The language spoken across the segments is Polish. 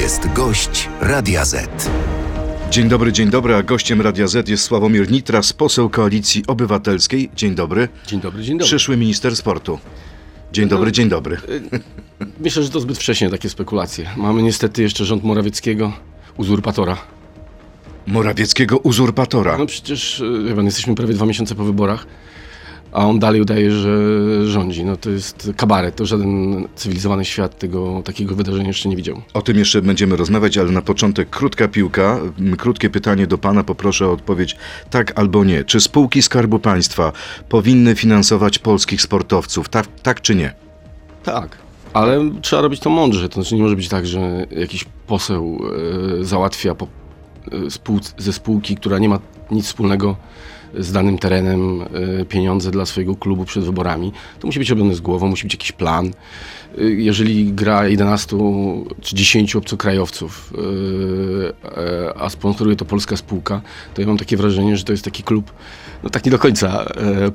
jest gość Radia Z. Dzień dobry, dzień dobry, a gościem Radia Z jest Sławomir Nitras, poseł Koalicji Obywatelskiej. Dzień dobry. Dzień dobry, dzień dobry. Przyszły minister sportu. Dzień dobry, dzień dobry. Myślę, że to zbyt wcześnie takie spekulacje. Mamy niestety jeszcze rząd Morawieckiego, uzurpatora. Morawieckiego uzurpatora. No przecież, y, wie pan, jesteśmy prawie dwa miesiące po wyborach, a on dalej udaje, że rządzi. No to jest kabaret, to żaden cywilizowany świat tego, takiego wydarzenia jeszcze nie widział. O tym jeszcze będziemy rozmawiać, ale na początek krótka piłka. Krótkie pytanie do pana, poproszę o odpowiedź tak albo nie. Czy spółki Skarbu Państwa powinny finansować polskich sportowców? Tak, tak czy nie? Tak. Ale trzeba robić to mądrze. To znaczy nie może być tak, że jakiś poseł e, załatwia po, e, spół, ze spółki, która nie ma nic wspólnego z danym terenem e, pieniądze dla swojego klubu przed wyborami. To musi być robione z głową, musi być jakiś plan. E, jeżeli gra 11 czy 10 obcokrajowców, e, a sponsoruje to polska spółka, to ja mam takie wrażenie, że to jest taki klub no tak nie do końca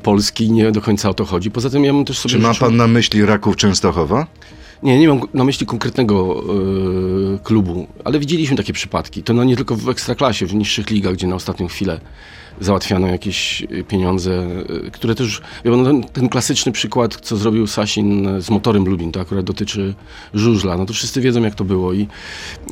polski, nie do końca o to chodzi. Poza tym ja bym też sobie Czy ma życzył- pan na myśli Raków Częstochowa? nie, nie mam na myśli konkretnego e, klubu, ale widzieliśmy takie przypadki. To no nie tylko w ekstraklasie, w niższych ligach, gdzie na ostatnią chwilę załatwiano jakieś e, pieniądze, e, które też, no, ten, ten klasyczny przykład, co zrobił Sasin z motorem Lublin, to akurat dotyczy żużla. No to wszyscy wiedzą, jak to było i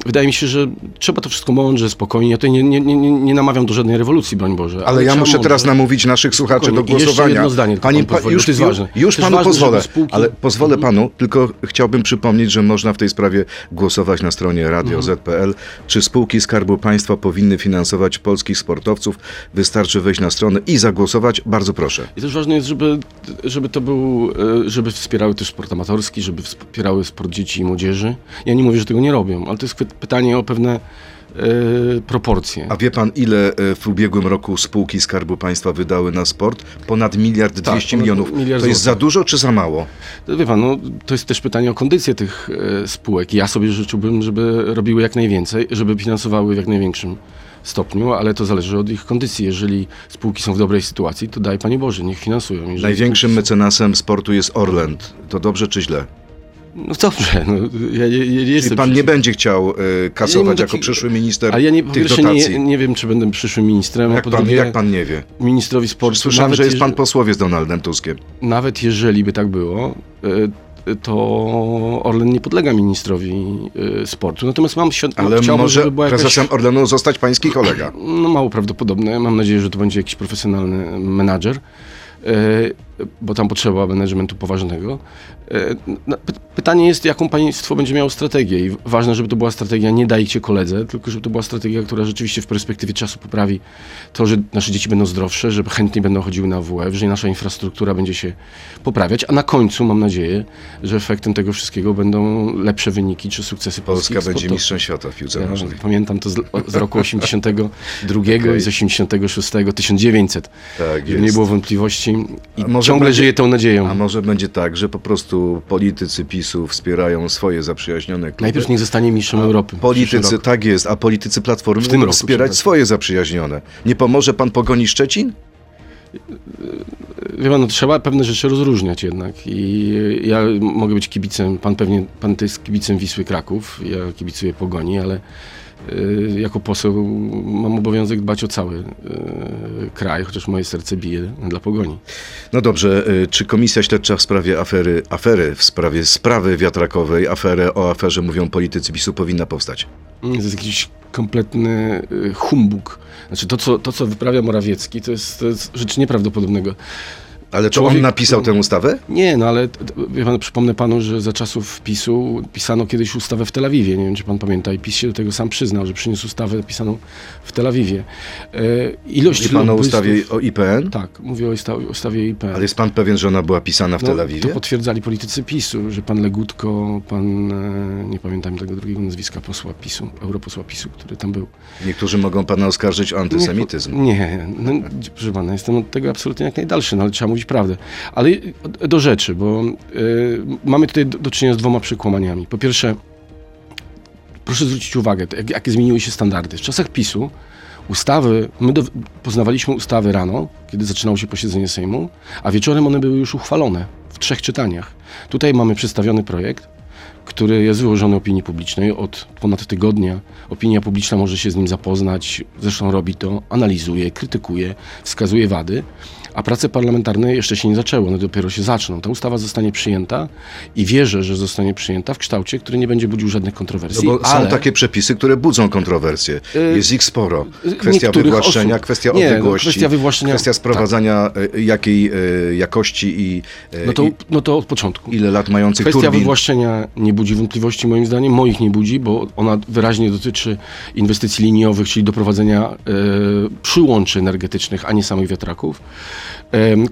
wydaje mi się, że trzeba to wszystko mądrze, spokojnie. Ja tutaj nie, nie, nie, nie- namawiam do żadnej rewolucji, broń Boże. Ale ja trzeba muszę teraz namówić naszych słuchaczy do Spokojnie. I jeszcze głosowania. jedno zdanie tylko pan pozwoli, już, to jest ważne. już panu ważne, pozwolę, spółki- ale pozwolę panu, tylko chciałbym przypomnieć, że można w tej sprawie głosować na stronie radio.z.pl. Czy spółki Skarbu Państwa powinny finansować polskich sportowców? Wystarczy wejść na stronę i zagłosować. Bardzo proszę. I też ważne jest, żeby, żeby to był, e, żeby wspierały też sport amatorski, żeby wspierały sport dzieci i młodzieży. Ja nie mówię, że tego nie robią, ale to jest pytanie o pewne e, proporcje. A wie pan, ile e, w ubiegłym roku spółki Skarbu Państwa wydały na sport? Ponad miliard dwieście ponad milionów. miliard to jest za złotych. dużo czy za mało? Wie pan, no, to jest też pytanie o kondycję tych e, spółek. Ja sobie życzyłbym, żeby robiły jak najwięcej, żeby finansowały w jak największym stopniu, ale to zależy od ich kondycji. Jeżeli spółki są w dobrej sytuacji, to daj Panie Boże, niech finansują. Jeżeli Największym są- mecenasem sportu jest Orland. To dobrze czy źle? No dobrze, no, ja, ja, ja nie Czyli jestem pan nie będzie chciał Ja nie kasować mam jako taki- przyszły minister Ale ja nie, tych dotacji? nie, nie wiem, czy będę przyszłym ministrem, jak, pan, jak pan nie wie? ministrowi sportu. Słyszałem, że jest pan posłowie z Donaldem Tuskiem. Nawet jeżeli by tak było, y, to Orlen nie podlega ministrowi y, sportu. Natomiast mam świat... Ale chciałbym, może żeby była jakaś... prezesem Orlenu zostać pański kolega. No mało prawdopodobne. Mam nadzieję, że to będzie jakiś profesjonalny menadżer, bo tam potrzeba managementu poważnego. Py- Pytanie jest, jaką państwo będzie miało strategię i ważne, żeby to była strategia nie dajcie koledze, tylko żeby to była strategia, która rzeczywiście w perspektywie czasu poprawi to, że nasze dzieci będą zdrowsze, że chętniej będą chodziły na WF, że nasza infrastruktura będzie się poprawiać, a na końcu mam nadzieję, że efektem tego wszystkiego będą lepsze wyniki czy sukcesy Polska będzie mistrzem świata w piłce Ja nożnej. pamiętam to z, z roku 82 Okej. i z 86, 1900. Tak nie było wątpliwości i A może ciągle będzie- żyję tą nadzieją. A może będzie tak, że po prostu politycy PiSu wspierają swoje zaprzyjaźnione kluby? Najpierw niech zostanie mistrzem Europy. Politycy, tak jest, a politycy Platformy W tym roku, wspierać swoje zaprzyjaźnione. Nie pomoże pan Pogoni Szczecin? Wie pan, no, trzeba pewne rzeczy rozróżniać jednak i ja mogę być kibicem, pan pewnie, pan to jest kibicem Wisły Kraków, ja kibicuję Pogoni, ale jako poseł mam obowiązek dbać o cały y, kraj, chociaż moje serce bije dla Pogoni. No dobrze, y, czy komisja śledcza w sprawie afery, afery w sprawie sprawy wiatrakowej, aferę o aferze mówią politycy PiSu powinna powstać? To jest jakiś kompletny y, humbug. Znaczy to co, to, co wyprawia Morawiecki, to jest, to jest rzecz nieprawdopodobnego. Ale to Człowiek- on napisał tę ustawę? Nie, no ale wie pan, przypomnę panu, że za czasów PiSu pisano kiedyś ustawę w Tel Awiwie. Nie wiem, czy pan pamięta. I PiS się do tego sam przyznał, że przyniósł ustawę pisaną w Tel Awiwie. E, ilość Mówi pan o ustawie o IPN? Tak, mówię o usta- ustawie IPN. Ale jest pan pewien, że ona była pisana w No, Tel To Awiwie? potwierdzali politycy PiSu, że pan Legutko, pan, e, nie pamiętam tego drugiego nazwiska, posła PiSu, europosła PiSu, który tam był. Niektórzy mogą pana oskarżyć o antysemityzm. Nie, nie no, proszę pana, jestem od tego absolutnie jak najdalszy, no ale trzeba mówić prawdę. Ale do rzeczy, bo y, mamy tutaj do, do czynienia z dwoma przekłamaniami. Po pierwsze, proszę zwrócić uwagę, jak, jakie zmieniły się standardy. W czasach PiSu ustawy, my do, poznawaliśmy ustawy rano, kiedy zaczynało się posiedzenie Sejmu, a wieczorem one były już uchwalone w trzech czytaniach. Tutaj mamy przedstawiony projekt, który jest wyłożony opinii publicznej od ponad tygodnia. Opinia publiczna może się z nim zapoznać, zresztą robi to, analizuje, krytykuje, wskazuje wady, a prace parlamentarne jeszcze się nie zaczęły, one dopiero się zaczną. Ta ustawa zostanie przyjęta i wierzę, że zostanie przyjęta w kształcie, który nie będzie budził żadnych No kontrowersji. bo ale... są takie przepisy, które budzą kontrowersje. Y, Jest ich sporo. Kwestia niektórych wywłaszczenia, osób- kwestia Nie, no, odległości, kwestia wywłaszczenia- kwestia sprowadzania e, jakiej jakości i, No to, i no to od początku. ile lat mających Kwestia turbin. wywłaszczenia nie budzi wątpliwości moim zdaniem, moich nie budzi, bo ona wyraźnie dotyczy inwestycji liniowych, czyli doprowadzenia przyłączy energetycznych, a nie samych wiatraków.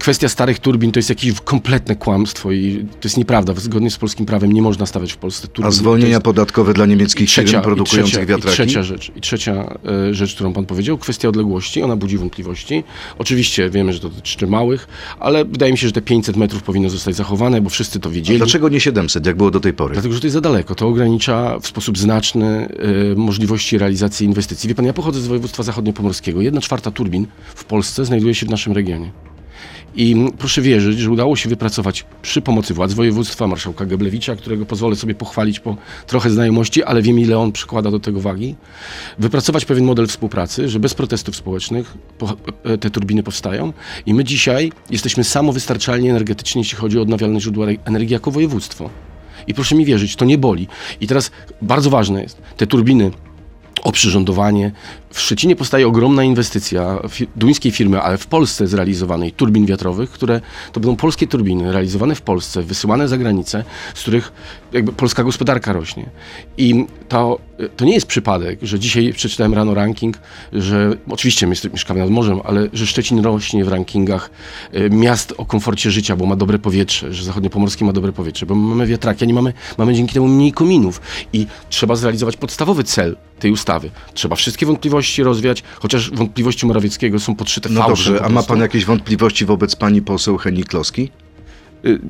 Kwestia starych turbin to jest jakieś kompletne kłamstwo i to jest nieprawda. Zgodnie z polskim prawem nie można stawiać w Polsce turbin. A zwolnienia jest- podatkowe dla niemieckich trzecia, firm produkujących trzecia, wiatraki? I trzecia rzecz, i trzecia e, rzecz, którą pan powiedział, kwestia odległości, ona budzi wątpliwości. Oczywiście wiemy, że to dotyczy małych, ale wydaje mi się, że te 500 metrów powinno zostać zachowane, bo wszyscy to wiedzieli. Dlaczego nie 700, jak było do tej pory? Dlatego, że to jest za daleko. To ogranicza w sposób znaczny e, możliwości realizacji inwestycji. Wie pan, ja pochodzę z województwa zachodniopomorskiego. Jedna czwarta turbin w Polsce znajduje się w naszym regionie. I proszę wierzyć, że udało się wypracować przy pomocy władz województwa, marszałka Geblewicza, którego pozwolę sobie pochwalić po trochę znajomości, ale wiem ile on przykłada do tego wagi, wypracować pewien model współpracy, że bez protestów społecznych po, e, te turbiny powstają i my dzisiaj jesteśmy samowystarczalni energetycznie, jeśli chodzi o odnawialne źródła energii jako województwo. I proszę mi wierzyć, to nie boli. I teraz bardzo ważne jest, te turbiny, oprzyrządowanie. W Szczecinie powstaje ogromna inwestycja duńskiej firmy, ale w Polsce zrealizowanej, turbin wiatrowych, które to będą polskie turbiny realizowane w Polsce, wysyłane za granicę, z których jakby polska gospodarka rośnie. I to, to nie jest przypadek, że dzisiaj przeczytałem rano ranking, że oczywiście my mieszkamy nad morzem, ale że Szczecin rośnie w rankingach e, miast o komforcie życia, bo ma dobre powietrze, że zachodniopomorskie ma dobre powietrze, bo my mamy wiatraki, a nie mamy, mamy dzięki temu mniej kominów. I trzeba zrealizować podstawowy cel tej ustawy. Trzeba wszystkie wątpliwości rozwiać, chociaż wątpliwości Morawieckiego są podszyte No dobrze, po a ma pan jakieś wątpliwości wobec pani poseł Heni Kloski? Y,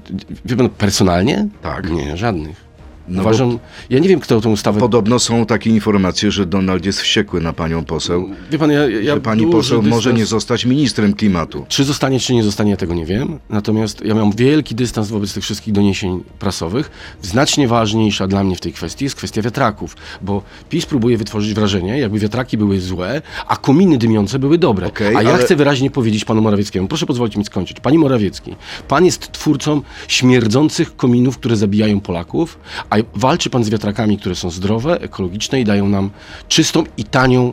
Wie pan, personalnie? Tak. Nie, żadnych. No Uważam, ja nie wiem, kto tą ustawę... Podobno są takie informacje, że Donald jest wściekły na panią poseł, Wie pan, ja, ja że pani poseł może dystans- nie zostać ministrem klimatu. Czy zostanie, czy nie zostanie, tego nie wiem. Natomiast ja mam wielki dystans wobec tych wszystkich doniesień prasowych. Znacznie ważniejsza dla mnie w tej kwestii jest kwestia wiatraków, bo PiS próbuje wytworzyć wrażenie, jakby wiatraki były złe, a kominy dymiące były dobre. Okej, a ja ale- chcę wyraźnie powiedzieć panu Morawieckiemu, proszę pozwolić mi skończyć. Panie Morawiecki, pan jest twórcą śmierdzących kominów, które zabijają Polaków, a walczy pan z wiatrakami, które są zdrowe, ekologiczne i dają nam czystą i tanią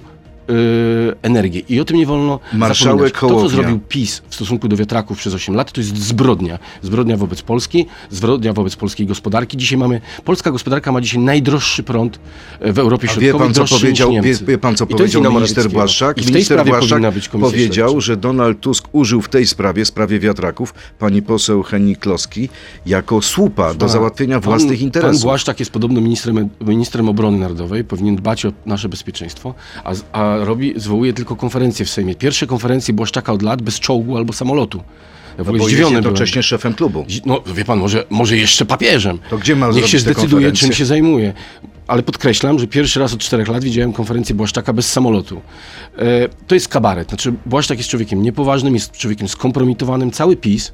energię. I o tym nie wolno Marszałek zapominać. To, co zrobił PiS w stosunku do wiatraków przez 8 lat, to jest zbrodnia. Zbrodnia wobec Polski, zbrodnia wobec polskiej gospodarki. Dzisiaj mamy, polska gospodarka ma dzisiaj najdroższy prąd e, w Europie A Środkowej, wie pan, co powiedział, wie, wie pan, co powiedział minister. Błaszczak? I w tej minister Błaszczak powiedział, śledcza. że Donald Tusk użył w tej sprawie, sprawie wiatraków, pani poseł Heni Kloski, jako słupa do załatwienia pan- własnych Pan interesów. Błaszczak jest podobno ministrem, ministrem obrony narodowej, powinien dbać o nasze bezpieczeństwo, a, a robi, zwołuje tylko konferencje w Sejmie. Pierwsze konferencje Błaszczaka od lat bez czołgu albo samolotu. Ja No bo jest zdziwiony byłem. jednocześnie szefem klubu. No, wie pan, może, może jeszcze papieżem. To gdzie ma Niech się zdecyduje, czym się zajmuje. Ale podkreślam, że pierwszy raz od czterech lat widziałem konferencję Błaszczaka bez samolotu. E, to jest kabaret. Znaczy, Błaszczak jest człowiekiem niepoważnym, jest człowiekiem skompromitowanym. Cały PiS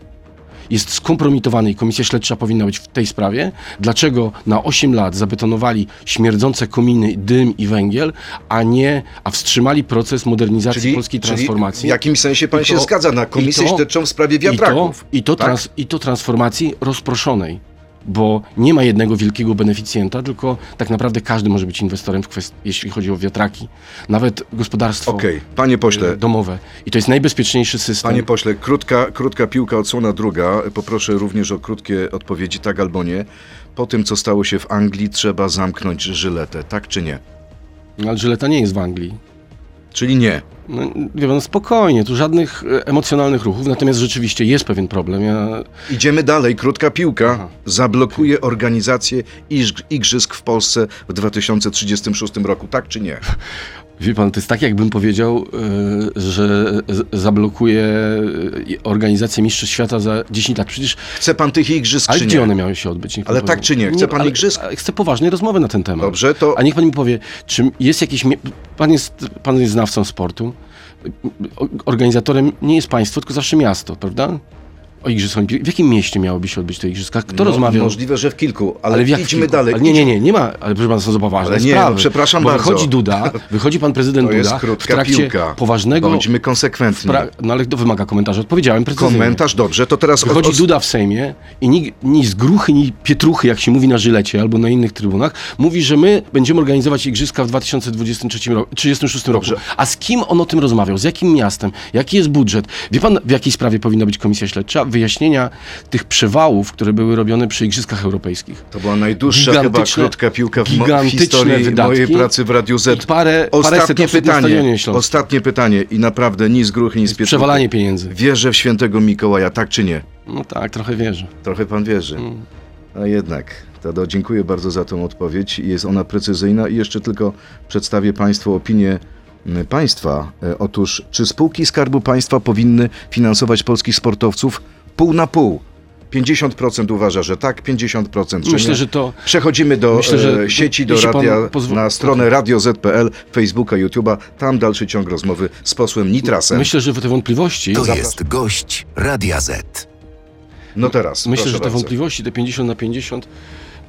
jest skompromitowany i komisja śledcza powinna być w tej sprawie. Dlaczego na 8 lat zabetonowali śmierdzące kominy, dym i węgiel, a nie, a wstrzymali proces modernizacji polskiej transformacji? w jakimś sensie pan I się to- zgadza na komisję to- śledczą w sprawie wiatraków. I to, i to, tak? trans, i to transformacji rozproszonej, bo nie ma jednego wielkiego beneficjenta, tylko tak naprawdę każdy może być inwestorem, w jeśli chodzi o wiatraki. Nawet gospodarstwo Okej, panie pośle, e, domowe. I to jest najbezpieczniejszy system. Panie pośle, krótka, krótka piłka, odsłona druga. Poproszę również o krótkie odpowiedzi, tak albo nie. Po tym, co stało się w Anglii, trzeba zamknąć żyletę, tak czy nie? Ale Żyleta nie jest w Anglii. Czyli nie. No, wie pan, spokojnie, tu żadnych e, emocjonalnych ruchów, natomiast rzeczywiście jest pewien problem. Ja, Idziemy dalej, krótka piłka. Aha. Zablokuje organizację igrzysk w Polsce w 2036 roku, tak czy nie? wie pan, to jest tak, jakbym powiedział, e, że zablokuje e, organizację Mistrzostw Świata za 10 lat. Przecież Chce pan tych igrzysk, Ale czy gdzie nie? one miały się odbyć? Ale tak czy nie? Chce pan ale- igrzysk? ale Chcę poważnej rozmowy na ten temat. Dobrze, to A niech pan mi powie, czy jest jakiś... Pan jest, pan jest znawcą sportu. O- Organizatorem nie jest państwo, tylko zawsze miasto, prawda? O Igrzyskach Olimpijskich. W jakim mieście miałoby się odbyć te Igrzyska? Kto No, rozmawiał? Możliwe, że w kilku, ale, w jak idźmy kilku? dalej. Ale nie, nie, nie, nie ma, ale proszę pana, są poważne Ale nie, sprawy. no przepraszam bo bardzo. wychodzi Duda, wychodzi pan prezydent To Duda w trakcie piłka. poważnego... Bądźmy konsekwentni. Pra... No ale to wymaga komentarza. Odpowiedziałem precyzyjnie. Komentarz, dobrze, to teraz... Wychodzi od- od- Duda w Sejmie i ni, ni z gruchy, ni pietruchy, jak się mówi na Żylecie albo na innych trybunach, mówi, że my będziemy organizować igrzyska w 2023 roku, 36 roku. Dobrze. A z kim on o tym rozmawiał? Z jakim miastem? Jaki jest budżet? Wie pan, w jakiej sprawie powinna być komisja śledcza? Wyjaśnienia tych przewałów, które były robione przy igrzyskach europejskich. To była najdłuższa chyba krótka piłka w, historii wydatki mojej pracy w Radiu Z. i parę- ostatnie pytanie, ostatnie pytanie i naprawdę ni z gruchy, ni z pietruchy. Przewalanie pieniędzy. Wierzę w świętego Mikołaja, tak czy nie? No tak, trochę wierzę. Trochę pan wierzy. A jednak, Tado, dziękuję bardzo za tą odpowiedź. Jest ona precyzyjna i jeszcze tylko przedstawię Państwu opinię m, państwa. E, Otóż, czy spółki Skarbu Państwa powinny finansować polskich sportowców pół na pół? 50% uważa, że tak, 50% że Myślę, nie. że to Przechodzimy do Myślę, że e, sieci, do radia, pozwoli- na stronę radio.z.pl, Facebooka, YouTube'a. Tam dalszy ciąg rozmowy z posłem Nitrasem. myślę, że te wątpliwości. To Zapraszam. jest gość Radia Z. no teraz, Myślę, proszę że te bardzo. wątpliwości, te 50 na 50,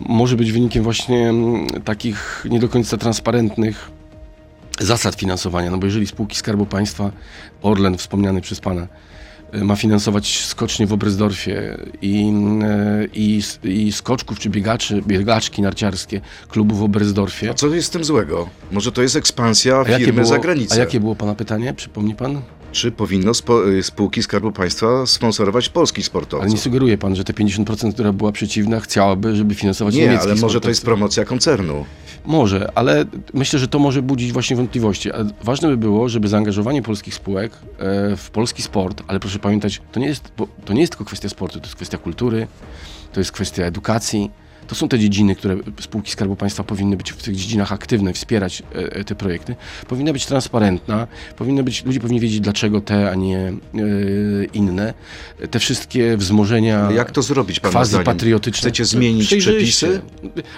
może być wynikiem właśnie mm, takich nie do końca transparentnych zasad finansowania. No bo jeżeli spółki Skarbu Państwa, Orlen wspomniany przez Pana, ma finansować skocznie w Oberstdorfie i, y, i, i skoczków czy biegaczy, biegaczki narciarskie klubu w Oberstdorfie. A co jest z tym złego? Może to jest ekspansja A firmy było, za granicę? a jakie było Pana pytanie? Przypomni Pan? Czy powinno y, spółki Skarbu Państwa sponsorować polskich Ale sportowców? nie sugeruje Pan, że te 50%, która była przeciwna, chciałaby, żeby finansować Nie, niemieckich ale może to jest sportowców. promocja koncernu. Może, ale myślę, że to może budzić właśnie wątpliwości. Ważne by było, żeby zaangażowanie polskich spółek e, w polski sport, ale proszę pamiętać, to nie, jest, to nie jest tylko kwestia sportu, to jest kwestia kultury, to jest kwestia edukacji. To są te dziedziny, które spółki Skarbu Państwa powinny być w tych dziedzinach aktywne, wspierać e, e, te projekty. Powinna być transparentna, powinna być, ludzie powinni wiedzieć, dlaczego te, a nie e, inne. Te wszystkie wzmożenia Ale jak to zrobić, pana quasi patriotyczne. Chcecie zmienić przepisy?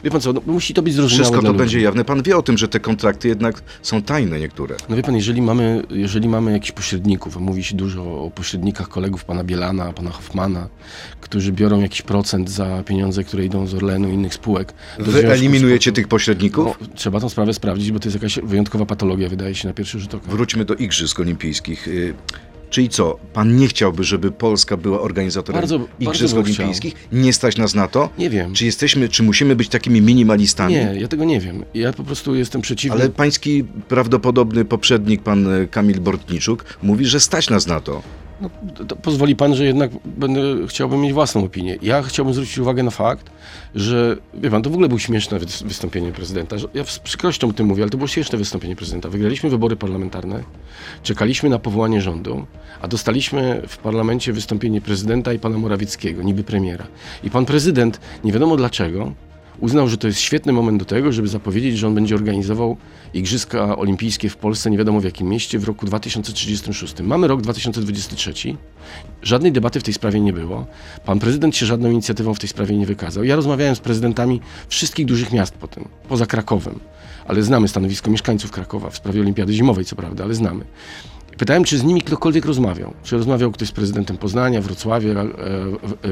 Wie pan co, no, musi to być zrozumiałe Wszystko to będzie jawne. Pan wie o tym, że te kontrakty jednak są tajne niektóre. No wie pan, jeżeli mamy, jeżeli mamy jakichś pośredników, a mówi się dużo o pośrednikach kolegów pana Bielana, pana Hoffmana, którzy biorą jakiś procent za pieniądze, które idą z Orlenu i innych spółek. Wy eliminujecie tych pośredników? No, trzeba tą sprawę sprawdzić, bo to jest jakaś wyjątkowa patologia, wydaje się na pierwszy rzut oka. Wróćmy do Igrzysk Olimpijskich. Y, Czyli co, pan nie chciałby, żeby Polska była organizatorem Bardzo- Igrzysk bardzo Olimpijskich? Nie stać nas na to? Nie wiem. Czy jesteśmy, czy musimy być takimi minimalistami? Nie, ja tego nie wiem. Ja po prostu jestem przeciwny. Ale pański prawdopodobny poprzednik, pan Kamil Bortniczuk, mówi, że stać nas na to. No, pozwoli pan, że jednak będę chciałbym mieć własną opinię. Ja chciałbym zwrócić uwagę na fakt, że wie pan, to w ogóle było śmieszne wy- wystąpienie prezydenta. Ja z przykrością o tym mówię, ale to było śmieszne wystąpienie prezydenta. Wygraliśmy wybory parlamentarne, czekaliśmy na powołanie rządu, a dostaliśmy w parlamencie wystąpienie prezydenta i pana Morawieckiego, niby premiera. I pan prezydent, nie wiadomo dlaczego, uznał, że to jest świetny moment do tego, żeby zapowiedzieć, że on będzie organizował Igrzyska Olimpijskie w Polsce, nie wiadomo w jakim mieście, w roku 2036. Mamy rok 2023. Żadnej debaty w tej sprawie nie było. Pan prezydent się żadną inicjatywą w tej sprawie nie wykazał. Ja rozmawiałem z prezydentami wszystkich dużych miast potem, poza Krakowem, ale znamy stanowisko mieszkańców Krakowa w sprawie Olimpiady Zimowej, co prawda, ale znamy. Pytałem, czy z nimi ktokolwiek rozmawiał. Czy rozmawiał ktoś z prezydentem Poznania, Wrocławia, e,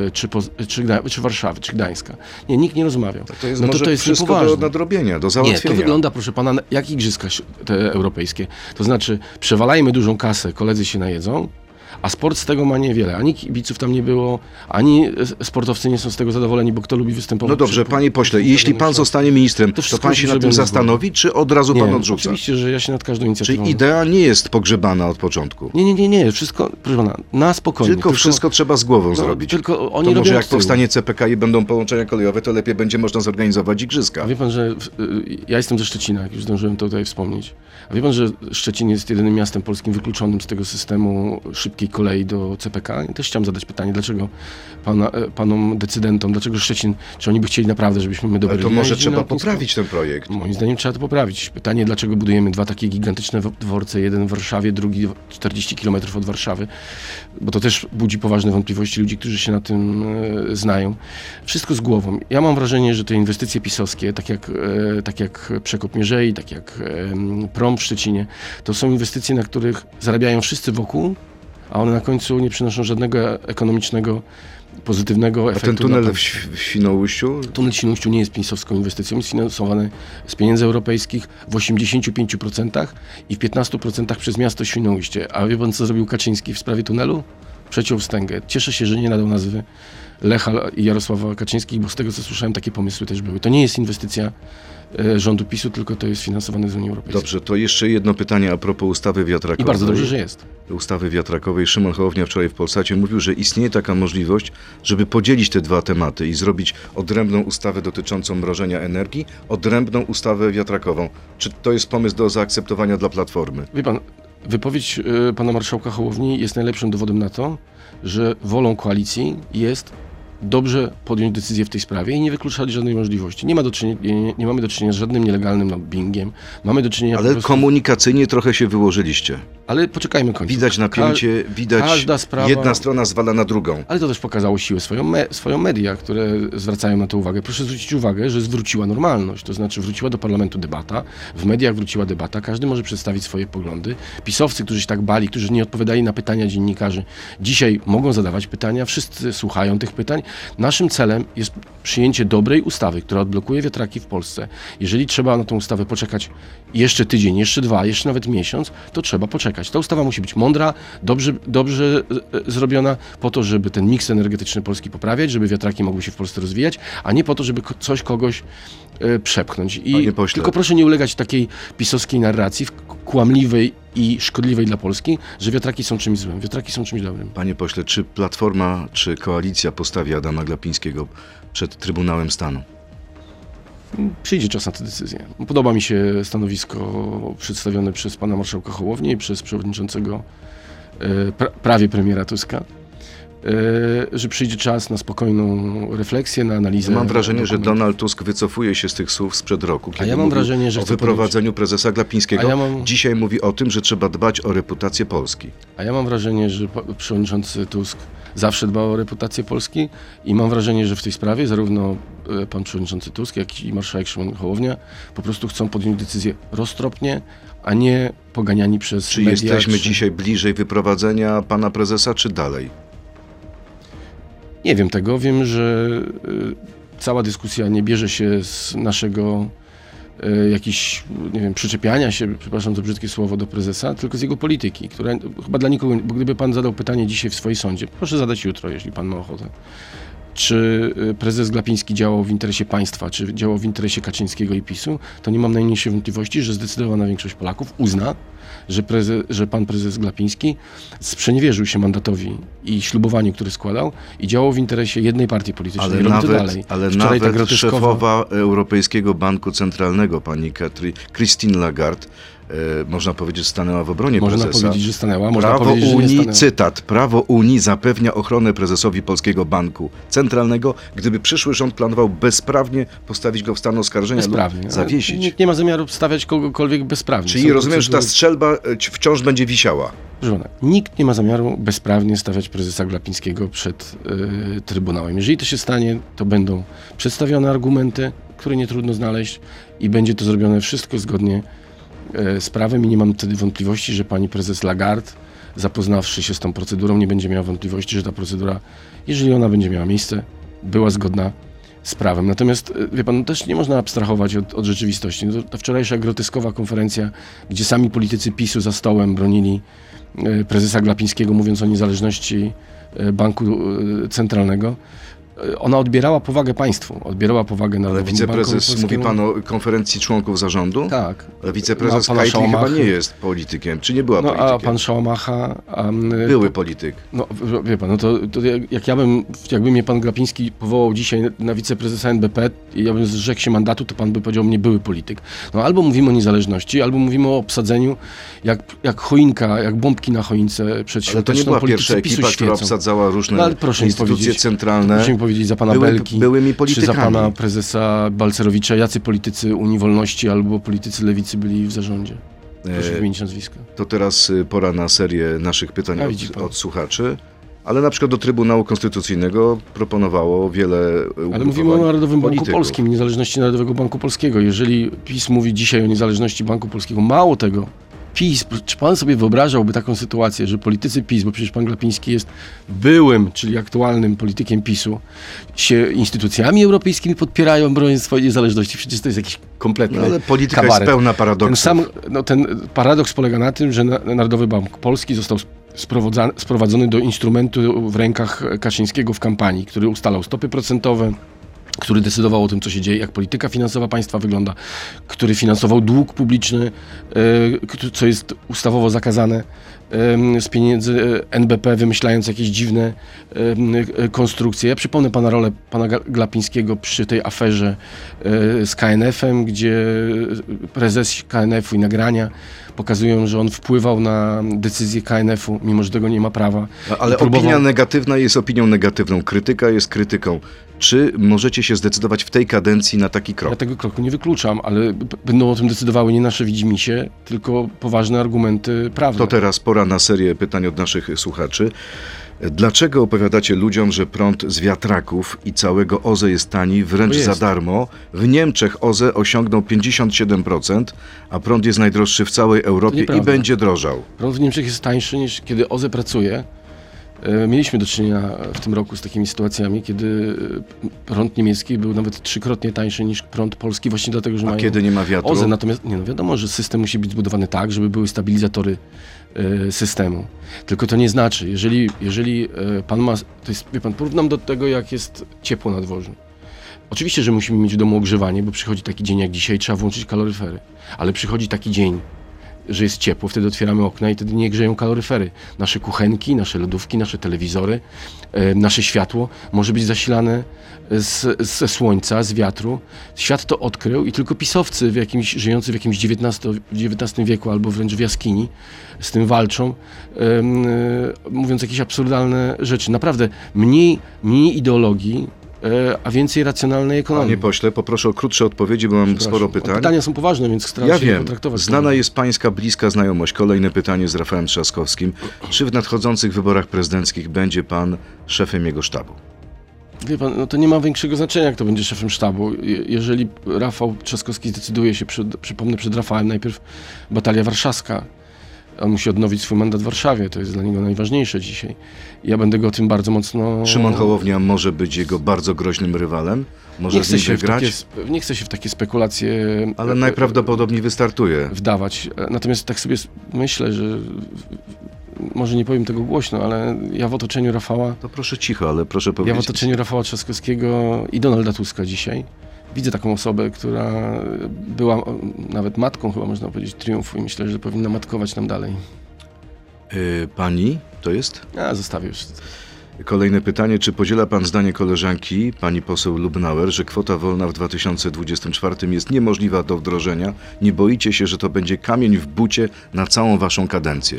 e, czy, czy, czy Warszawy, czy Gdańska. Nie, nikt nie rozmawiał. To jest no to, to jest wszystko do niepoważne. nadrobienia, do Nie, załatwienia. to wygląda, proszę pana, na- jak igrzyska te europejskie. To znaczy, przewalajmy dużą kasę, koledzy się najedzą, a sport z tego ma niewiele. Ani kibiców tam nie było, ani sportowcy nie są z tego zadowoleni, bo kto lubi występować. No dobrze, przy- panie pośle, jeśli pan zostanie ministrem, To to, pan się nad tym zastanowi, czy od razu Nie, pan odrzuca? oczywiście, że ja się nad każdą inicjatywą... Czyli idea nie jest pogrzebana od początku. Nie, nie, nie, nie, wszystko, proszę pana, na spokojnie. Tylko, wszystko trzeba z głową no, zrobić. Tylko oni to może jak powstanie CPK i będą połączenia kolejowe, to lepiej będzie można zorganizować igrzyska. A wie pan, że w- y, ja jestem ze Szczecina, jak już zdążyłem to tutaj wspomnieć. A wie pan, że Szczecin jest jedynym miastem polskim wykluczonym z tego systemu szybkiej kolei do CPK? Ja też chciałem zadać pytanie, dlaczego pana, e, panom decydentom, dlaczego Szczecin, czy oni by chcieli naprawdę, żebyśmy my do Ale to może trzeba poprawić ten projekt. Moim zdaniem trzeba to poprawić. Pytanie, dlaczego budujemy dwa takie gigantyczne wo- dworce, jeden w Warszawie, drugi 40 km od Warszawy, bo to też budzi poważne wątpliwości ludzi, którzy się na tym e, znają. Wszystko z głową. Ja mam wrażenie, że te inwestycje pisowskie, tak jak, e, tak jak Przekop Mierzei, tak jak e, Prom w Szczecinie, to są inwestycje, na których zarabiają wszyscy wokół, a one na końcu nie przynoszą żadnego ekonomicznego, pozytywnego A efektu. ten dla tunel w, w Świnoujściu? Tunel w Świnoujściu nie jest pisowską inwestycją, jest finansowany z pieniędzy europejskich w 85% i w 15% przez miasto Świnoujście. A wie pan, co zrobił Kaczyński w sprawie tunelu? Przeciął wstęgę. Cieszę się, że nie nadał nazwy Lecha i Jarosława Kaczyńskich, bo z tego, co słyszałem, takie pomysły też były. To nie jest inwestycja rządu PiSu, tylko to jest finansowane z Unii Europejskiej. Dobrze, to jeszcze jedno pytanie a propos ustawy wiatrakowej. I bardzo dobrze, że jest. ustawy wiatrakowej. Szymon Hołownia wczoraj w Polsacie mówił, że istnieje taka możliwość, żeby podzielić te dwa tematy i zrobić odrębną ustawę dotyczącą mrożenia energii, odrębną ustawę wiatrakową. Czy to jest pomysł do zaakceptowania dla Platformy? Wie pan, wypowiedź e, pana marszałka Hołowni jest najlepszym dowodem na to, że wolą koalicji jest dobrze podjąć decyzję w tej sprawie i nie wykluczać żadnej możliwości. Nie, ma do czynienia, nie, nie mamy do czynienia z żadnym nielegalnym lobbyingiem. Mamy do czynienia Ale prostu... komunikacyjnie trochę się wyłożyliście. Ale poczekajmy końca. Widać napięcie, widać każda sprawa- jedna strona zwala na drugą. Ale to też pokazało siłę swoją, me, swoją media, które zwracają na to uwagę. Proszę zwrócić uwagę, że zwróciła normalność, to znaczy wróciła do parlamentu debata, w mediach wróciła debata, każdy może przedstawić swoje poglądy. Pisowcy, którzy się tak bali, którzy nie odpowiadali na pytania dziennikarzy, dzisiaj mogą zadawać pytania, wszyscy słuchają tych pytań. Naszym celem jest przyjęcie dobrej ustawy, która odblokuje wiatraki w Polsce. Jeżeli trzeba na tą ustawę poczekać jeszcze tydzień, jeszcze dwa, jeszcze nawet miesiąc, to trzeba poczekać. Ta ustawa musi być mądra, dobrze, dobrze e, e, zrobiona, po to, żeby ten miks energetyczny Polski poprawiać, żeby wiatraki mogły się w Polsce rozwijać, a nie po to, żeby coś kogoś e, przepchnąć. I tylko proszę nie ulegać takiej pisowskiej narracji, kłamliwej i szkodliwej dla Polski, że wiatraki są czymś złym. Wiatraki są czymś dobrym. Panie pośle, czy Platforma, czy koalicja postawi Adama Glapińskiego przed Trybunałem Stanu? Przyjdzie czas na tę decyzję. Podoba mi się stanowisko przedstawione przez pana marszałka Hołownię i przez przewodniczącego e, pra, prawie premiera Tuska, że przyjdzie czas na spokojną refleksję, na analizę. Mam wrażenie, że. Donald Tusk wycofuje się z tych słów sprzed roku. Kiedy ja mam wrażenie, że o wyprowadzeniu prezesa Glapińskiego. A ja mam- Dzisiaj mówi o tym, że trzeba dbać o reputację Polski. A ja mam wrażenie, że przewodniczący Tusk zawsze dbał o reputację Polski i mam wrażenie, że w tej sprawie zarówno e, pan przewodniczący Tusk, jak i marszałek Szymon Hołownia po prostu chcą podjąć decyzję roztropnie, a nie poganiani przez Czy media. jesteśmy czy... dzisiaj bliżej wyprowadzenia pana prezesa, czy dalej? Nie wiem tego. Wiem, że y, cała dyskusja nie bierze się z naszego y, jakiś, nie wiem, przyczepiania się, przepraszam to brzydkie słowo, do prezesa, tylko z jego polityki, która chyba dla nikogo, bo gdyby pan zadał pytanie dzisiaj w swojej sądzie, proszę zadać jutro, jeśli pan ma ochotę. Czy y, prezes Glapiński działał w interesie państwa, czy działał w interesie Kaczyńskiego i PiSu, to nie mam najmniejszej wątpliwości, że zdecydowana większość Polaków uzna, że, preze, że pan prezes Glapiński sprzeniewierzył się mandatowi i ślubowaniu, które składał i działał w interesie jednej partii politycznej. Ale robi nawet, dalej. ale Wczoraj ta nawet groteskowa- szefowa Europejskiego Banku Centralnego, pani Christine Lagarde, można powiedzieć, stanęła w obronie Można prezesa. powiedzieć, że stanęła, można Prawo powiedzieć, że nie Unii, stanęła. cytat, prawo Unii zapewnia ochronę prezesowi Polskiego Banku Centralnego, gdyby przyszły rząd planował bezprawnie postawić go w stan oskarżenia Bezprawnie. lub zawiesić. Nikt nie ma zamiaru stawiać kogokolwiek bezprawnie. Czyli Są rozumiem, że ta strzelba e, ci- wciąż będzie wisiała. Proszę pana, nikt nie ma zamiaru bezprawnie stawiać prezesa Glapińskiego przed y, Trybunałem. Jeżeli to się stanie, to będą przedstawione argumenty, które nie trudno znaleźć i będzie to zrobione wszystko zgodnie z prawem i nie mam wtedy wątpliwości, że pani prezes Lagarde, zapoznawszy się z tą procedurą, nie będzie miała wątpliwości, że ta procedura, jeżeli ona będzie miała miejsce, była zgodna z prawem. Natomiast, y, wie pan, też nie można abstrahować od, od rzeczywistości. No ta wczorajsza groteskowa konferencja, gdzie sami politycy PiSu za stołem bronili e, prezesa Glapińskiego, mówiąc o niezależności e, banku e, centralnego, e, ona odbierała powagę państwu, odbierała powagę Ale Narodowemu wiceprezes, mówi pan o konferencji członków zarządu? Tak. Ale wiceprezes Kajtli chyba nie jest politykiem, czy nie była No politykiem? a pan Szałamacha... A, m, Były polityk. No, wie pan, no to, to jak- ja bym, jakby mnie pan Glapiński powołał dzisiaj na wiceprezesa NBP i ja bym zrzekł się mandatu, to pan by powiedział, mnie były polityk. No albo mówimy o niezależności, albo mówimy o obsadzeniu jak, jak choinka, jak bombki na choince Ale to nie była pierwsza ekipa, która obsadzała różne No, ale instytucje centralne. Powiedzieć za pana Były- Belki, byłymi czy za politykami. pana prezesa Balcerowicza, jacy politycy Unii Wolności albo politycy Lewicy byli w zarządzie? Proszę E, wymienić nazwiska. To teraz y, pora na serię naszych pytań od, od słuchaczy. Ale na przykład do Trybunału Konstytucyjnego proponowało wiele y, Ale mówimy o Narodowym Banku polityków. Polskim, niezależności Narodowego Banku Polskiego. Jeżeli PiS mówi dzisiaj o niezależności Banku Polskiego, mało tego, PiS, czy pan sobie wyobrażałby taką sytuację, że politycy PiS, bo przecież pan Glapiński jest byłym, czyli aktualnym politykiem PiSu, się instytucjami europejskimi podpierają, broniąc swojej niezależności? Przecież to jest jakiś kompletny No, ale polityka kabaret. jest pełna Ten, paradoksów. sam, no, ten paradoks polega na tym, że Na- Narodowy Bank Polski został sprowadzony do instrumentu w rękach Kaczyńskiego w kampanii, który ustalał stopy procentowe, który decydował o tym, co się dzieje, jak polityka finansowa państwa wygląda, który finansował dług publiczny, e, co jest ustawowo zakazane z pieniędzy e, NBP, wymyślając jakieś dziwne e, konstrukcje. Ja przypomnę pana rolę pana Glapińskiego przy tej aferze e, z KNF-em, gdzie prezes KNF-u i nagrania pokazują, że on wpływał na decyzję KNF-u, mimo że tego nie ma prawa. Ale próbował- opinia negatywna jest opinią negatywną, krytyka jest krytyką. Czy możecie się zdecydować w tej kadencji na taki krok? Ja tego kroku nie wykluczam, ale będą o tym decydowały nie nasze widzimisię, tylko poważne argumenty prawne. To teraz pora na serię pytań od naszych słuchaczy. Dlaczego opowiadacie ludziom, że prąd z wiatraków i całego OZE jest tani, wręcz Bo jest. za darmo? W Niemczech OZE osiągnął 57%, a prąd jest najdroższy w całej Europie i będzie drożał. Prąd w Niemczech jest tańszy niż kiedy OZE pracuje. E, Mieliśmy do czynienia w tym roku z takimi sytuacjami, kiedy e, prąd niemiecki był nawet trzykrotnie tańszy niż prąd polski, właśnie dlatego, że A mają kiedy nie ma wiatru? OZE. Natomiast nie, no wiadomo, że system musi być zbudowany tak, żeby były stabilizatory e, systemu. Tylko to nie znaczy, jeżeli, jeżeli pan ma, to jest, wie pan, porównam do tego, jak jest ciepło na dworzu. Oczywiście, że musimy mieć w domu ogrzewanie, bo przychodzi taki dzień jak dzisiaj, trzeba włączyć kaloryfery. Ale przychodzi taki dzień, że jest ciepło, wtedy otwieramy okna i wtedy nie grzeją kaloryfery. Nasze kuchenki, nasze lodówki, nasze telewizory, e, nasze światło może być zasilane z, ze słońca, z wiatru. Świat to odkrył i tylko pisowcy w jakimś, żyjący w jakimś XIX, XIX wieku albo wręcz w jaskini z tym walczą, e, mówiąc jakieś absurdalne rzeczy. Naprawdę mniej, mniej ideologii, a więcej racjonalnej ekonomii. Panie pośle, poproszę o krótsze odpowiedzi, bo mam sporo pytań. Pytania są poważne, więc staram Ja się wiem, potraktować. znana jest pańska bliska znajomość. Kolejne pytanie z Rafałem Trzaskowskim. Czy w nadchodzących wyborach prezydenckich będzie pan szefem jego sztabu? Wie pan, no to nie ma większego znaczenia, kto będzie szefem sztabu. Je- Jeżeli Rafał Trzaskowski zdecyduje się, przed, przypomnę przed Rafałem, najpierw batalia warszawska. On musi odnowić swój mandat w Warszawie, to jest dla niego najważniejsze dzisiaj. Ja będę go o tym bardzo mocno... Szymon Hołownia może być jego bardzo groźnym rywalem? Może nie nim się w wygrać? takie, nie chcę się w takie spekulacje Ale e, najprawdopodobniej wystartuje. wdawać. E, Natomiast tak sobie myślę, że może nie powiem tego głośno, ale ja w otoczeniu Rafała To proszę cicho, ale proszę Ja w powiedzieć. otoczeniu Rafała Trzaskowskiego i Donalda Tuska dzisiaj widzę taką osobę, która była o, nawet matką, chyba można powiedzieć, triumfu i myślę, że powinna matkować nam dalej. Y, pani to jest? A, zostawię już. Kolejne pytanie. Czy podziela pan zdanie koleżanki, pani poseł Lubnauer, że kwota wolna w 2024 jest niemożliwa do wdrożenia? Nie boicie się, że to będzie kamień w bucie na całą waszą kadencję?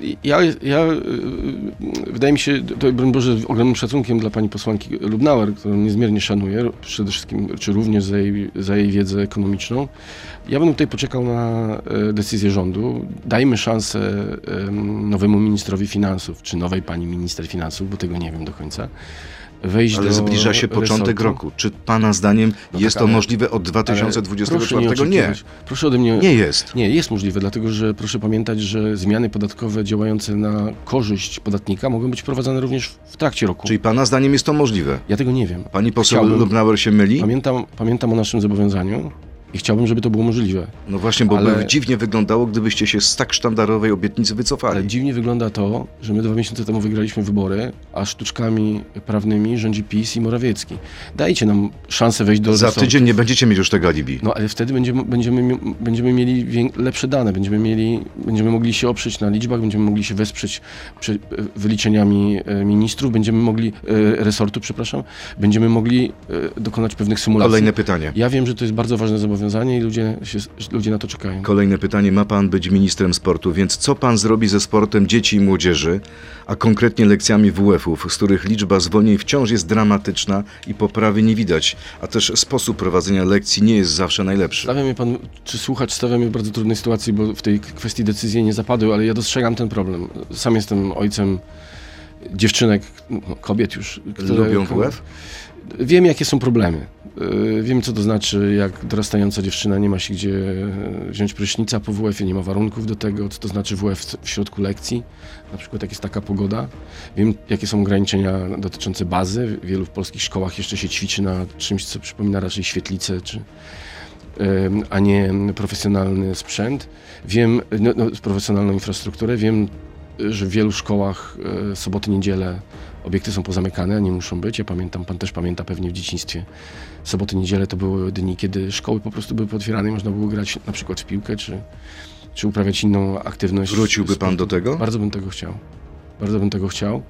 Y, Ja, ja y, wydaje mi się, to broń Boże, ogromnym szacunkiem dla pani posłanki Lubnauer, którą niezmiernie szanuję, przede wszystkim, czy również za jej, za jej wiedzę ekonomiczną. Ja bym tutaj poczekał na e, decyzję rządu. Dajmy szansę em, nowemu ministrowi finansów, czy nowej pani minister finansów, bo tego nie wiem do końca, wejść Ale do zbliża się początek resortu. roku. Czy pana zdaniem No jest tak, to możliwe od Ale 2024? proszę nie Nie. Proszę ode mnie Nie jest. nie, jest możliwe, dlatego że proszę pamiętać, że zmiany podatkowe działające na korzyść podatnika mogą być wprowadzane również w trakcie roku. Czyli pana zdaniem jest to możliwe? Ja tego nie wiem. Pani poseł Chciałbym- Lubnauer się myli? Pamiętam, pamiętam o naszym zobowiązaniu i chciałbym, żeby to było możliwe. No właśnie, bo Ale- by dziwnie wyglądało, gdybyście się z tak sztandarowej obietnicy wycofali. Ale dziwnie wygląda to, że my dwa miesiące temu wygraliśmy wybory, a sztuczkami prawnymi rządzi PiS i Morawiecki. Dajcie nam szansę wejść do Za tydzień nie będziecie mieć już tego alibi. No ale wtedy będziemy, będziemy, będziemy mieli lepsze dane, będziemy, mieli, będziemy mogli się oprzeć na liczbach, będziemy mogli się wesprzeć przy, wyliczeniami e, ministrów, będziemy mogli, e, resortu, przepraszam, będziemy mogli e, dokonać pewnych symulacji. Kolejne pytanie. Ja wiem, że to jest bardzo ważne zobowiązanie i ludzie, się, ludzie na to czekają. Kolejne pytanie. Ma pan być ministrem sportu, więc co pan zrobi ze sportem dzieci i młodzieży, a konkretnie lekcjami WF-ów, z których liczba zwolnień wciąż jest dramatyczna i poprawy nie widać, a też sposób prowadzenia lekcji nie jest zawsze najlepszy. Stawia mnie pan, czy słuchacz stawia mnie w bardzo trudnej sytuacji, bo w tej kwestii decyzje nie zapadły, ale ja dostrzegam ten problem. Sam jestem ojcem dziewczynek, no, kobiet już. Lubią WF? Wiem, jakie są problemy. Y, wiem co to znaczy, jak dorastająca dziewczyna nie ma się gdzie y, wziąć prysznica po WF-ie, nie ma warunków do tego, co to znaczy WF w- środku lekcji, na przykład jak jest taka pogoda. Wiem, jakie są ograniczenia dotyczące bazy. W wielu polskich szkołach jeszcze się ćwiczy na czymś, co przypomina raczej świetlicę, czy, a nie profesjonalny sprzęt. Wiem, no, no, profesjonalną infrastrukturę. Wiem, że w wielu szkołach e, soboty, niedzielę obiekty są pozamykane, a nie muszą być. Ja pamiętam, pan też pamięta pewnie w dzieciństwie. Soboty, niedzielę to były dni, kiedy szkoły po prostu były potwierane i można było grać na przykład w piłkę, czy, czy uprawiać inną aktywność. Wróciłby pan do tego? Bardzo bym tego chciał. Bardzo bym tego chciał.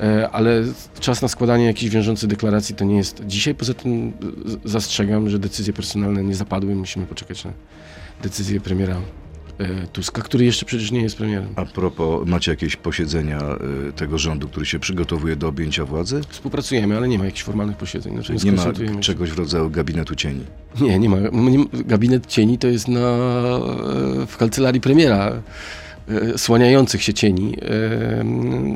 E, Ale czas na składanie jakichś wiążących deklaracji to nie jest dzisiaj. Poza tym z- zastrzegam, że decyzje personalne nie zapadły. Musimy poczekać na decyzję premiera e, Tuska, który jeszcze przecież nie jest premierem. A propos, macie jakieś posiedzenia y, tego rządu, który się przygotowuje do objęcia władzy? Współpracujemy, ale nie ma jakichś formalnych posiedzeń. Znaczy, Nie ma czegoś w rodzaju gabinetu cieni. Nie, nie ma. Gabinet cieni to jest na, e, w kancelarii premiera e, słaniających się cieni. E,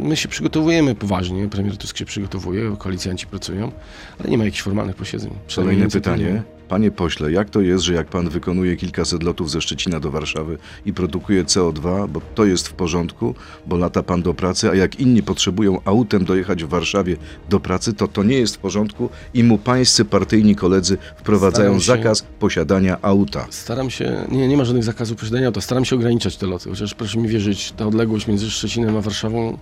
My się przygotowujemy poważnie, premier Tusk się przygotowuje, koalicjanci pracują, ale nie ma jakichś formalnych posiedzeń. Kolejne pytanie. Nie. Panie pośle, jak to jest, że jak pan wykonuje kilkaset lotów ze Szczecina do Warszawy i produkuje CO2, bo to jest w porządku, bo lata pan do pracy, a jak inni potrzebują autem dojechać w Warszawie do pracy, to to nie jest w porządku i mu pańscy partyjni koledzy wprowadzają się- zakaz posiadania auta. Staram się, nie, nie ma żadnych zakazów posiadania auta, staram się ograniczać te loty, chociaż proszę mi wierzyć, ta odległość między Szczecinem a Warszawą,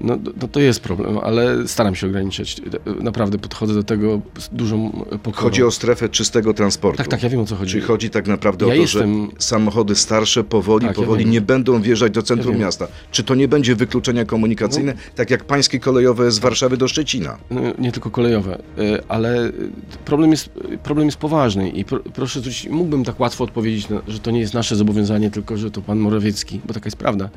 no, no to jest problem, ale staram się ograniczać. Naprawdę podchodzę do tego z dużą pokorą. Chodzi o strefę czystego transportu. Tak, tak, ja wiem o co chodzi. Czyli chodzi tak naprawdę Ja o to, jestem- że samochody starsze powoli, Tak, ja powoli wiem. nie będą wjeżdżać do centrum Ja. No. miasta. Czy to nie będzie wykluczenia komunikacyjne, tak jak pańskie kolejowe z Warszawy do Szczecina? No, nie tylko kolejowe, y, ale problem jest, problem jest poważny i pro, proszę zwrócić, mógłbym tak łatwo odpowiedzieć, że to nie jest nasze zobowiązanie, tylko że to pan Morawiecki, bo taka jest prawda,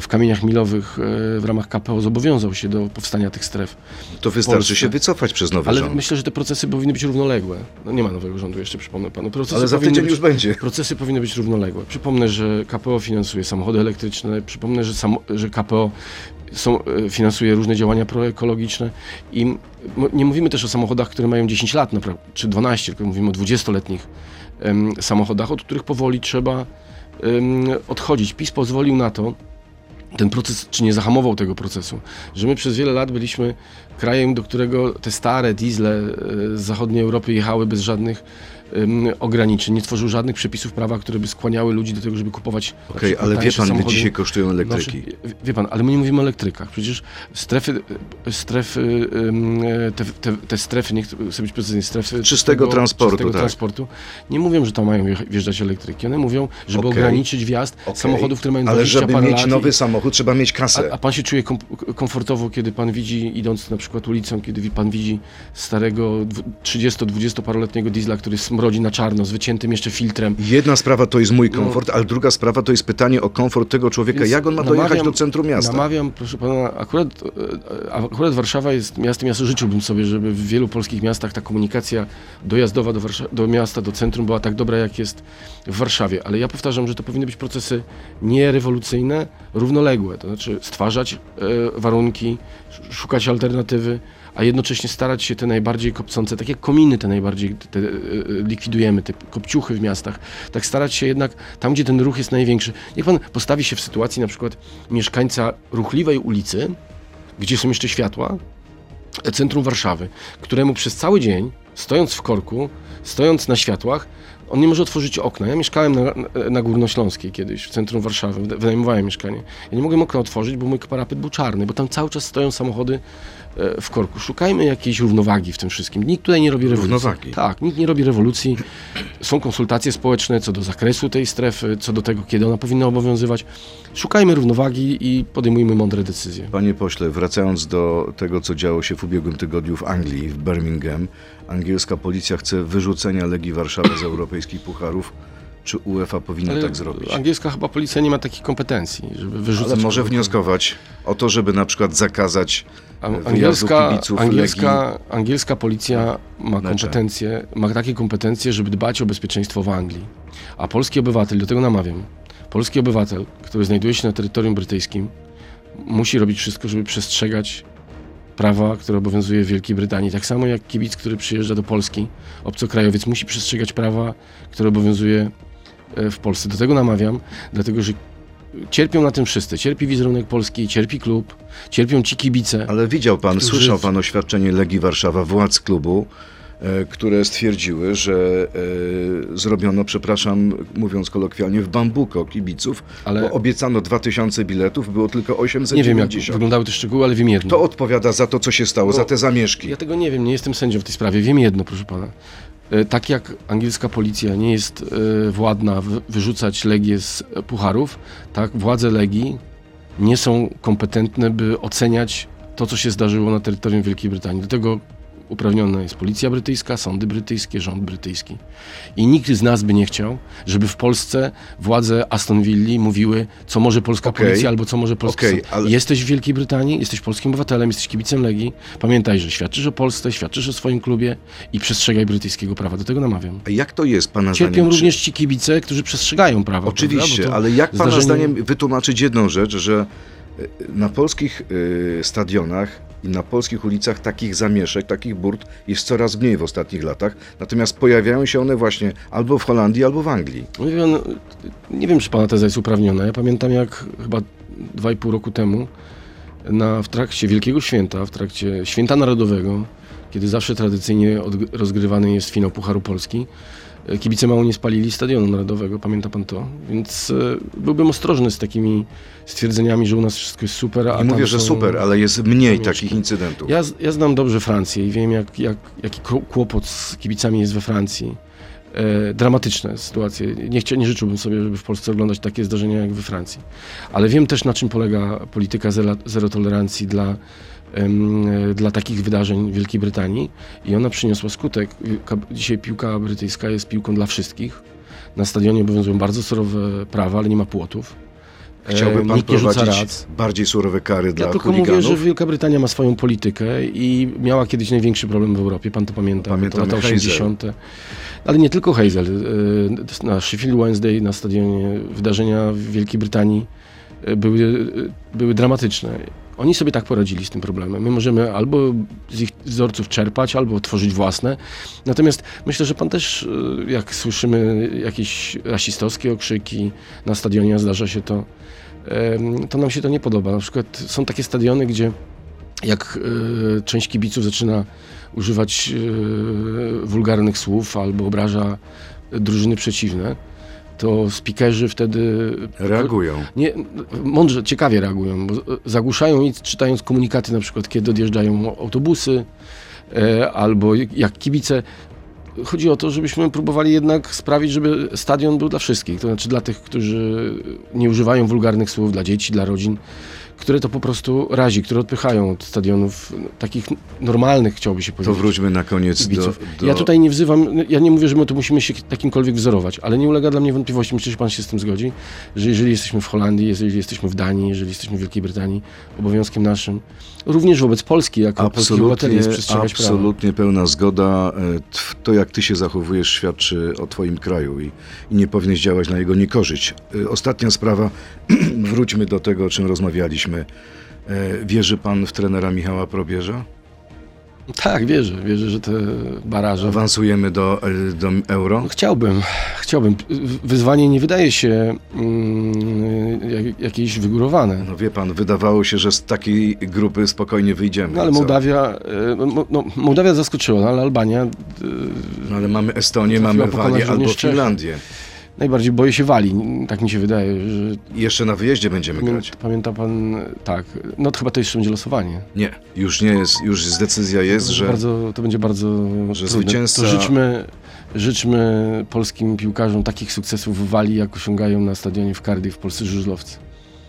w kamieniach milowych y, w ramach KPO zobowiązał się do powstania tych stref. To wystarczy się wycofać przez nowy Ale rząd. myślę, że te procesy powinny być równoległe. No nie ma nowego rządu, jeszcze przypomnę panu. Procesy Ale za powinny tydzień być, już będzie. Procesy powinny być równoległe. Przypomnę, że KPO finansuje samochody elektryczne, przypomnę, że, samo, że KPO są, e, finansuje różne działania proekologiczne i nie mówimy też o samochodach, które mają 10 lat, naprawdę, czy 12, tylko mówimy o 20-letnich em, samochodach, od których powoli trzeba odchodzić. PiS pozwolił na to, ten proces, czy nie zahamował tego procesu, że my przez wiele lat byliśmy krajem, do którego te stare diesle e, z zachodniej Europy jechały bez żadnych ograniczeń, nie tworzył żadnych przepisów prawa, które by skłaniały ludzi do tego, żeby kupować Okej, przykład ale wie pan, ile dzisiaj kosztują elektryki? Znaczy, wie pan, ale my nie mówimy o elektrykach. Przecież strefy, strefy em, te, te, te strefy, nie chcę być precyzyjny, strefy Czystego transportu, czystego tak. transportu, nie mówią, że tam mają wjeżdżać elektryki. One mówią, żeby Okej. ograniczyć wjazd Okej, samochodów, które mają Ale 20 żeby parę mieć lat i- nowy samochód, trzeba mieć kasę. a, a pan się czuje kom komfortowo, kiedy pan widzi, idąc na przykład ulicą, kiedy pan widzi starego 30-20-paroletniego diesla, który smrodzi na czarno, z wyciętym jeszcze filtrem. Jedna sprawa to jest mój komfort, ale druga sprawa to jest pytanie o komfort tego człowieka. No. Jak on ma dojechać namawiam- do centrum miasta? Namawiam, proszę pana, akurat, e, akurat Warszawa jest miastem, ja życzyłbym sobie, żeby w wielu polskich miastach ta komunikacja dojazdowa do, Warsza- do miasta, do centrum była tak dobra, jak jest w Warszawie. Ale ja powtarzam, że to powinny być procesy nie rewolucyjne, równoległe. To znaczy stwarzać e, warunki, sz- szukać alternatywy, a jednocześnie starać się te najbardziej kopcące, tak jak kominy te najbardziej te, e, e, likwidujemy, te kopciuchy w miastach, tak starać się jednak tam, gdzie ten ruch jest największy. Niech pan postawi się w sytuacji na przykład mieszkańca ruchliwej ulicy, gdzie są jeszcze światła, centrum Warszawy, któremu przez cały dzień, stojąc w korku, stojąc na światłach, on nie może otworzyć okna. Ja mieszkałem na, na- Górnośląskiej kiedyś, w centrum Warszawy, wynajmowałem mieszkanie. Ja nie mogłem okna otworzyć, bo mój parapet był czarny, bo tam cały czas stoją samochody e, w korku. Szukajmy jakiejś równowagi w tym wszystkim. Nikt tutaj nie robi rewolucji. Równowagi. Tak, nikt nie robi rewolucji. Są konsultacje społeczne co do zakresu tej strefy, co do tego, kiedy ona powinna obowiązywać. Szukajmy równowagi i podejmujmy mądre decyzje. Panie pośle, wracając do tego, co działo się w ubiegłym tygodniu w Anglii, w Birmingham, angielska policja chce wyrzucenia Legii Warszawy z europejskich pucharów. Czy UEFA powinna Ale tak zrobić? Angielska chyba policja nie ma takich kompetencji, żeby wyrzucać. Ale może wnioskować o to, żeby na przykład zakazać Angielska, kibiców angielska, angielska policja ma kompetencje, ma takie kompetencje, żeby dbać o bezpieczeństwo w Anglii. A polski obywatel, do tego namawiam, polski obywatel, który znajduje się na terytorium brytyjskim, musi robić wszystko, żeby przestrzegać prawa, które obowiązuje w Wielkiej Brytanii. Tak samo jak kibic, który przyjeżdża do Polski, obcokrajowiec musi przestrzegać prawa, które obowiązuje e, w Polsce. Do tego namawiam, dlatego że cierpią na tym wszyscy. Cierpi wizerunek Polski, cierpi klub, cierpią ci kibice. Ale widział pan, Którzy- słyszał pan oświadczenie Legii Warszawa, władz klubu, które stwierdziły, że e, zrobiono, przepraszam, mówiąc kolokwialnie, w bambuko kibiców, Ale- bo obiecano 2000 biletów, było tylko Nie wiem, jak 890. wyglądały te szczegóły, ale wiem jedno. Kto odpowiada za to, co się stało, Bo- za te zamieszki? Ja tego nie wiem, nie jestem sędzią w tej sprawie. Wiem jedno, proszę pana. E, Tak jak angielska policja nie jest e, władna wy- wyrzucać Legię z e, pucharów, tak władze Legii nie są kompetentne, by oceniać to, co się zdarzyło na terytorium Wielkiej Brytanii. Do tego uprawniona jest policja brytyjska, sądy brytyjskie, rząd brytyjski. I nikt z nas by nie chciał, żeby w Polsce władze Aston Villa mówiły, co może polska Okej. policja albo co może polski Okej, sąd. ale- Jesteś w Wielkiej Brytanii, jesteś polskim obywatelem, jesteś kibicem Legii. Pamiętaj, że świadczysz o Polsce, świadczysz o swoim klubie i przestrzegaj brytyjskiego prawa. Do tego namawiam. A jak to jest, pana Cierpią zdaniem? Czy- również ci kibice, którzy przestrzegają prawa. Oczywiście, ale jak pana zdarzenie- zdaniem wytłumaczyć jedną rzecz, że e, na polskich e, stadionach i na polskich ulicach takich zamieszek, takich burt jest coraz mniej w ostatnich latach, natomiast pojawiają się one właśnie albo w Holandii, albo w Anglii. Mówi pan, nie wiem, czy pana teza jest uprawniona. Ja pamiętam, jak chyba dwa i pół roku temu na, w trakcie Wielkiego Święta, w trakcie Święta Narodowego, kiedy zawsze tradycyjnie rozgrywany jest finał Pucharu Polski, kibice mało nie spalili Stadionu Narodowego, pamięta pan to? Więc e, byłbym ostrożny z takimi stwierdzeniami, że u nas wszystko jest super, a Nie mówię, że super, ale jest mniej takich incydentów. Ja, ja znam dobrze Francję i wiem, jak, jak, jaki kło- kłopot z kibicami jest we Francji. E, dramatyczne sytuacje. Nie, chcia, nie życzyłbym sobie, żeby w Polsce oglądać takie zdarzenia jak we Francji. Ale wiem też, na czym polega polityka zero, zero tolerancji dla, dla takich wydarzeń w Wielkiej Brytanii i ona przyniosła skutek. Dzisiaj piłka brytyjska jest piłką dla wszystkich. Na stadionie obowiązują bardzo surowe prawa, ale nie ma płotów. E, Chciałby pan nikt nie rzuca rac. bardziej surowe kary dla Ja tylko chuliganów? mówię, że Wielka Brytania ma swoją politykę i miała kiedyś największy problem w Europie, pan to pamięta, Pamiętamy to lata Hazel. 80. Ale nie tylko Hazel. y, Na Sheffield Wednesday, na stadionie wydarzenia w Wielkiej Brytanii były, były dramatyczne. Oni sobie tak poradzili z tym problemem. My możemy albo z ich wzorców czerpać, albo tworzyć własne. Natomiast myślę, że pan też, y, jak słyszymy jakieś rasistowskie okrzyki na stadionie, zdarza się to, to nam się to nie podoba. Na przykład są takie stadiony, gdzie jak e, część kibiców zaczyna używać e, wulgarnych słów albo obraża drużyny przeciwne, to speakerzy wtedy Reagują. nie, mądrze, ciekawie reagują, bo zagłuszają i czytając komunikaty na przykład, kiedy odjeżdżają autobusy e, albo jak kibice. Chodzi o to, żebyśmy próbowali jednak sprawić, żeby stadion był dla wszystkich. To znaczy dla tych, którzy nie używają wulgarnych słów, dla dzieci, dla rodzin, które to po prostu razi, które odpychają od stadionów no, takich normalnych, chciałoby się To powiedzieć wróćmy na koniec do, do... Ja tutaj nie wzywam, ja nie mówię, że my tu musimy się takimkolwiek wzorować, ale nie ulega dla mnie wątpliwości, myślę, że pan się z tym zgodzi, że jeżeli jesteśmy w Holandii, jeżeli jesteśmy w Danii, jeżeli jesteśmy w Wielkiej Brytanii, obowiązkiem naszym, również wobec Polski, jako polskich obywateli jest przestrzegać prawa. absolutnie pełna zgoda. E, To, jak ty się zachowujesz, świadczy o twoim kraju i, i nie powinieneś działać na jego niekorzyść. E, Ostatnia sprawa, wróćmy do tego, o czym rozmawialiśmy. E, Wierzy pan w trenera Michała Probierza? Tak, wierzę, wierzę, że te baraże... Awansujemy do, do euro? No, chciałbym, chciałbym. Wyzwanie nie wydaje się mm, jak, jakieś wygórowane. No wie pan, wydawało się, że z takiej grupy spokojnie wyjdziemy. No ale? Mołdawia, e, no, Mołdawia zaskoczyła, no, ale Albania e, No ale mamy Estonię, mamy Walię albo również Czechy. Najbardziej boję się wali, tak mi się wydaje, że jeszcze na wyjeździe będziemy grać. Pamię, pamięta pan, tak, no to chyba to jeszcze będzie losowanie. Nie, już nie jest, już jest decyzja jest, że bardzo, to będzie bardzo że trudne. zwycięzca- To życzmy, życzmy polskim piłkarzom takich sukcesów w Walii, jak osiągają na stadionie w Cardiff polscy żużlowcy.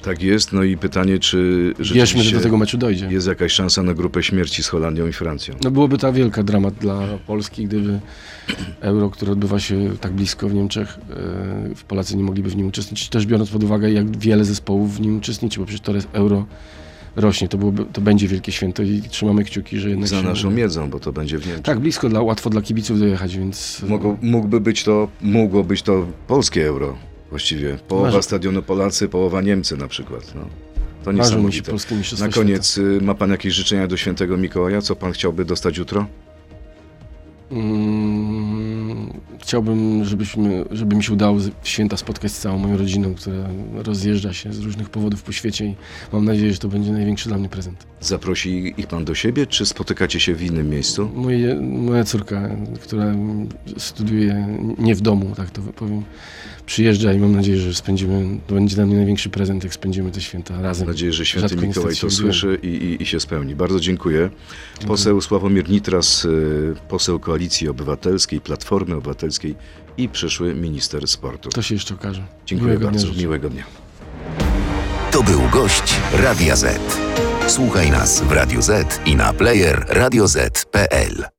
Tak jest. No i pytanie, czy Wierzmy, że do tego meczu dojdzie. jest jakaś szansa na grupę śmierci z Holandią i Francją. No byłoby to wielka dramat dla Polski, gdyby Euro, które odbywa się tak blisko w Niemczech, e, Polacy nie mogliby w nim uczestniczyć. Też biorąc pod uwagę, jak wiele zespołów w nim uczestniczy, bo przecież to Euro rośnie, to, byłoby, to będzie wielkie święto i trzymamy kciuki, że jednak Za się... naszą miedzą, bo to będzie w Niemczech. Tak, blisko, dla, łatwo dla kibiców dojechać, więc... Mogło, mógłby być to, mogło być to polskie euro właściwie. Połowa Marzy- stadionu Polacy, połowa Niemcy na przykład. No. To niesamowite. Na koniec y, ma pan jakieś życzenia do świętego Mikołaja? Co pan chciałby dostać jutro? Świata. Mm, chciałbym, żebyśmy, żeby mi się udało w święta spotkać z całą moją rodziną, która rozjeżdża się z różnych powodów po świecie i mam nadzieję, że to będzie największy dla mnie prezent. Zaprosi ich pan do siebie, czy spotykacie się w innym miejscu? Moje, moja córka, która studiuje nie w domu, tak to powiem, przyjeżdża i mam nadzieję, że spędzimy, to będzie dla mnie największy prezent, jak spędzimy te święta razem. Mam nadzieję, że święty Rzadko Mikołaj to słyszy i, i, i się spełni. Bardzo dziękuję. Poseł Sławomir Nitras, y, poseł Koalicji Obywatelskiej, Platformy Obywatelskiej i przyszły minister sportu. To się jeszcze okaże. Dziękuję Miłego dnia bardzo. życzę. Miłego dnia. To był gość Radia Z. Słuchaj nas w Radio Z i na player radioz.pl.